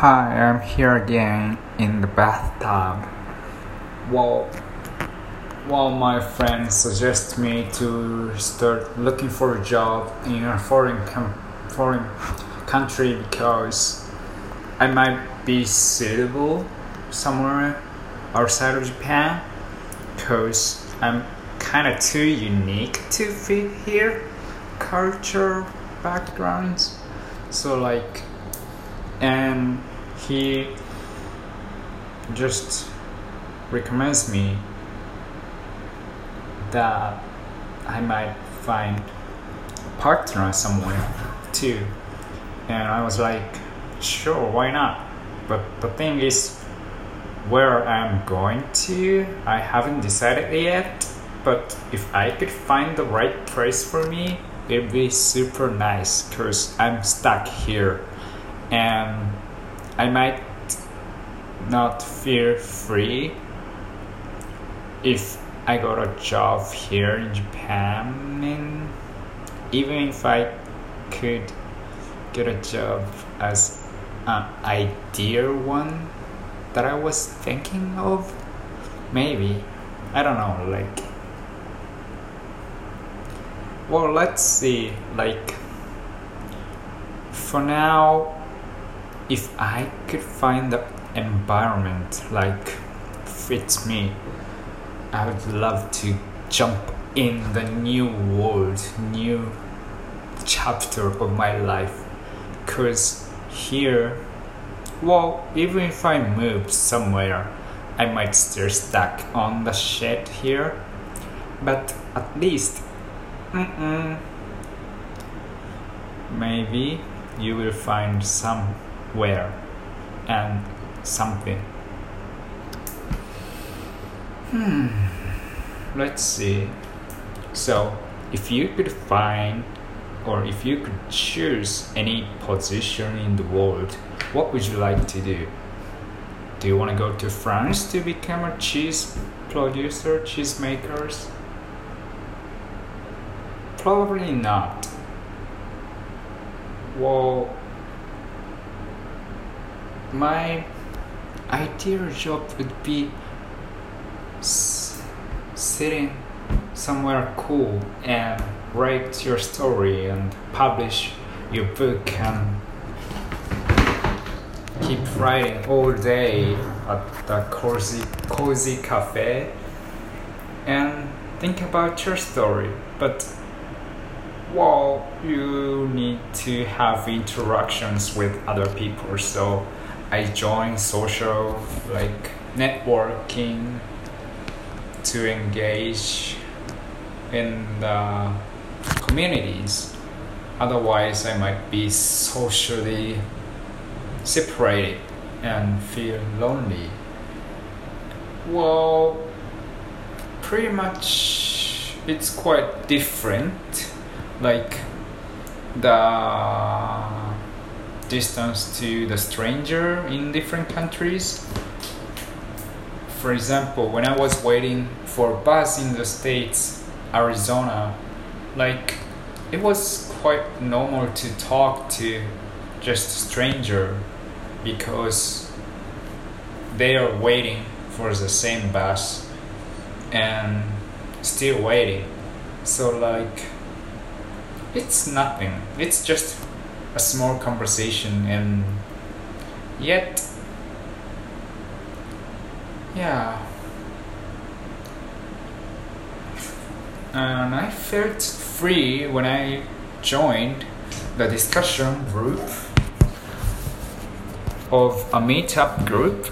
Hi, I'm here again in the bathtub. Well, well, my friend suggests me to start looking for a job in a foreign com- foreign country because I might be suitable somewhere outside of Japan. Cause I'm kind of too unique to fit here, culture backgrounds. So like and he just recommends me that I might find a partner somewhere too. And I was like, sure, why not? But the thing is, where I'm going to, I haven't decided yet. But if I could find the right place for me, it'd be super nice because I'm stuck here and I might not feel free if I got a job here in Japan. And even if I could get a job as an ideal one that I was thinking of maybe. I don't know like well let's see like for now if I could find the environment like fits me, I would love to jump in the new world, new chapter of my life. Cause here, well, even if I move somewhere, I might still stuck on the shed here. But at least, mm-mm, maybe you will find some where and something. Hmm, let's see. So, if you could find or if you could choose any position in the world, what would you like to do? Do you want to go to France to become a cheese producer, cheese makers? Probably not. Well, my ideal job would be s- sitting somewhere cool and write your story and publish your book and keep writing all day at the cozy cozy cafe and think about your story. But well you need to have interactions with other people so I joined social like networking to engage in the communities. Otherwise, I might be socially separated and feel lonely. Well, pretty much it's quite different. Like the distance to the stranger in different countries. For example, when I was waiting for a bus in the States, Arizona, like it was quite normal to talk to just stranger because they are waiting for the same bus and still waiting. So like it's nothing. It's just a small conversation and yet yeah. And i felt free when i joined the discussion group of a meetup group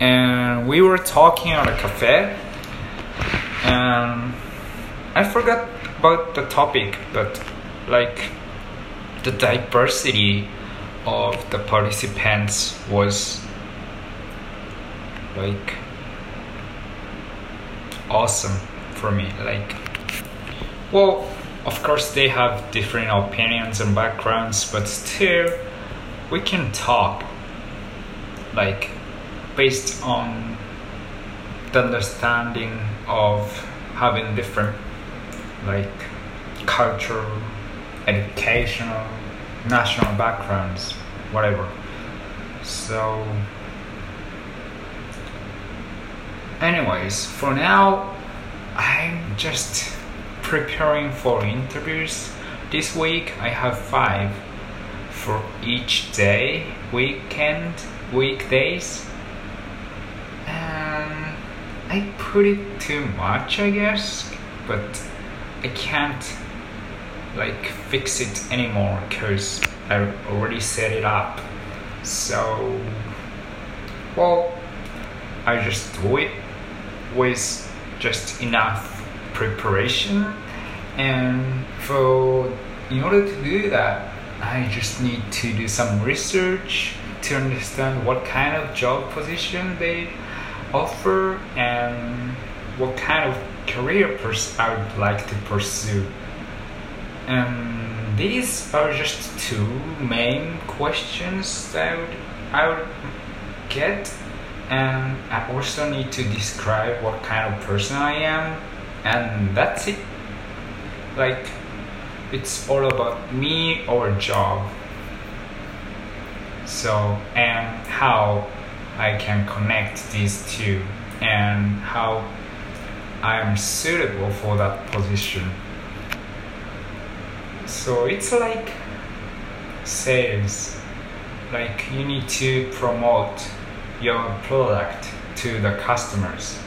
and we were talking at a cafe and i forgot about the topic but like the diversity of the participants was like awesome for me like well of course they have different opinions and backgrounds but still we can talk like based on the understanding of having different like culture educational, national backgrounds, whatever. So, anyways, for now, I'm just preparing for interviews. This week I have five for each day, weekend, weekdays. And I put it too much, I guess, but I can't like fix it anymore because I already set it up. So, well, I just do it with just enough preparation and for in order to do that I just need to do some research to understand what kind of job position they offer and what kind of career pers- I would like to pursue. And these are just two main questions that I would, I would get. And I also need to describe what kind of person I am. And that's it. Like, it's all about me or job. So, and how I can connect these two and how I am suitable for that position. So it's like sales. Like you need to promote your product to the customers.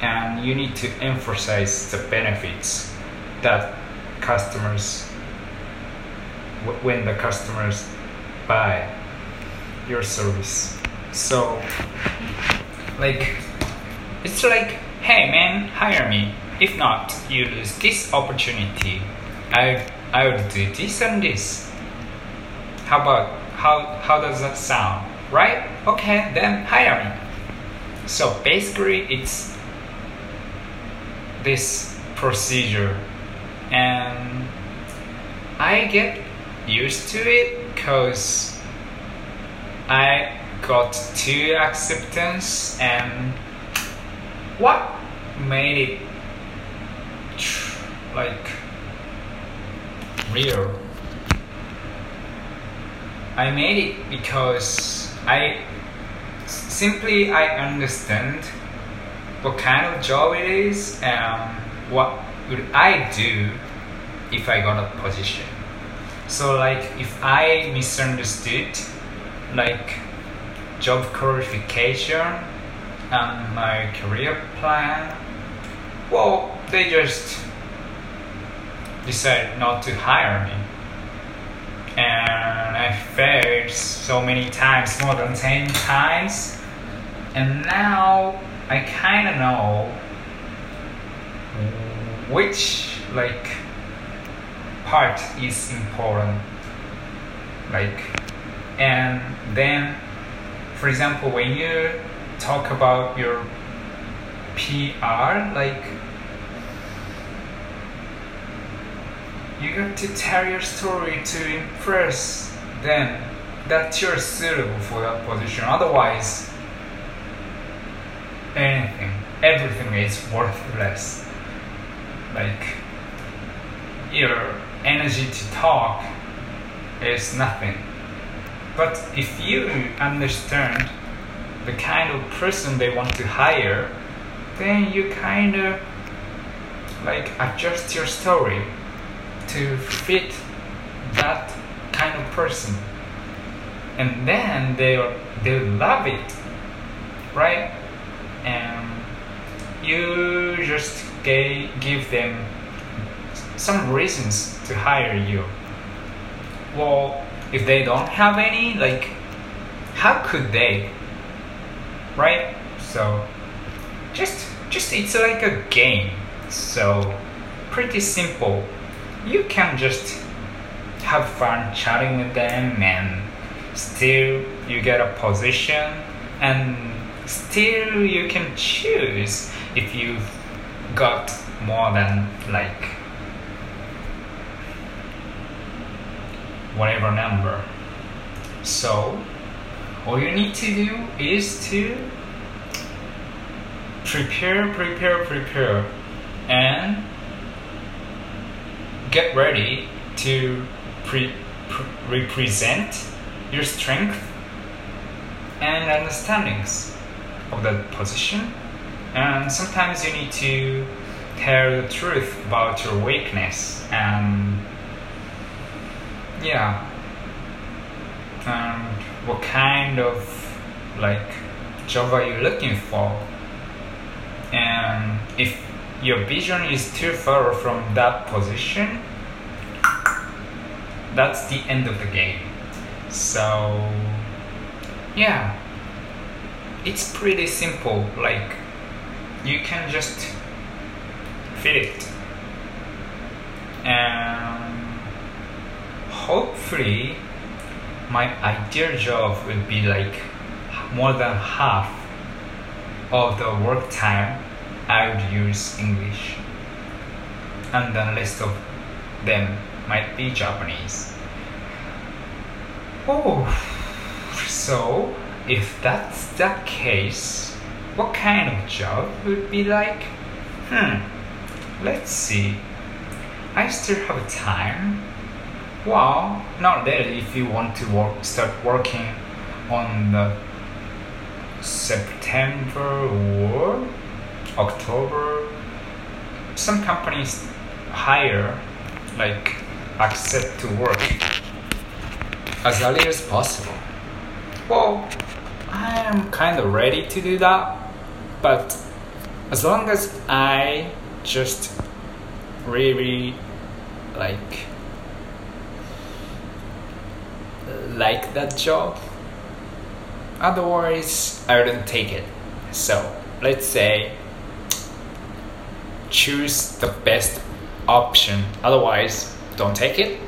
And you need to emphasize the benefits that customers when the customers buy your service. So like it's like hey man hire me. If not you lose this opportunity. I i would do this and this. How about how how does that sound? Right? Okay then hire me. So basically it's this procedure. And I get used to it because I got to acceptance and what made it like real I made it because I simply I understand what kind of job it is and what would I do if I got a position. So like if I misunderstood like job qualification and my career plan, well they just decided not to hire me. And I failed so many times, more than 10 times. And now I kind of know which like part is important like and then for example when you talk about your PR like you got to tell your story to impress them that you're suitable for that position. Otherwise anything everything is worthless. Like your energy to talk is nothing. But if you understand the kind of person they want to hire, then you kind of like adjust your story to fit that kind of person. And then they'll they'll love it. Right? And you just give them some reasons to hire you. Well, if they don't have any, like, how could they? Right? So, just, just it's like a game. So, pretty simple. You can just have fun chatting with them and still you get a position and still you can choose if you've got more than like whatever number. So all you need to do is to prepare, prepare, prepare, and get ready to pre- pre- represent your strength and understandings of that position. And sometimes you need to tell the truth about your weakness and yeah and what kind of like job are you looking for and if your vision is too far from that position that's the end of the game. So yeah. It's pretty simple like you can just fit it. And hopefully my ideal job will be like more than half of the work time I would use English and the rest of them might be Japanese. Oh, so if that's the case, what kind of job would be like? Hmm, let's see. I still have time. Well, not really if you want to work, start working on the September or October. Some companies hire, like, accept to work as early as possible. Well, I am kind of ready to do that, but as long as I just really like like that job otherwise i wouldn't take it so let's say choose the best option. Otherwise don't take it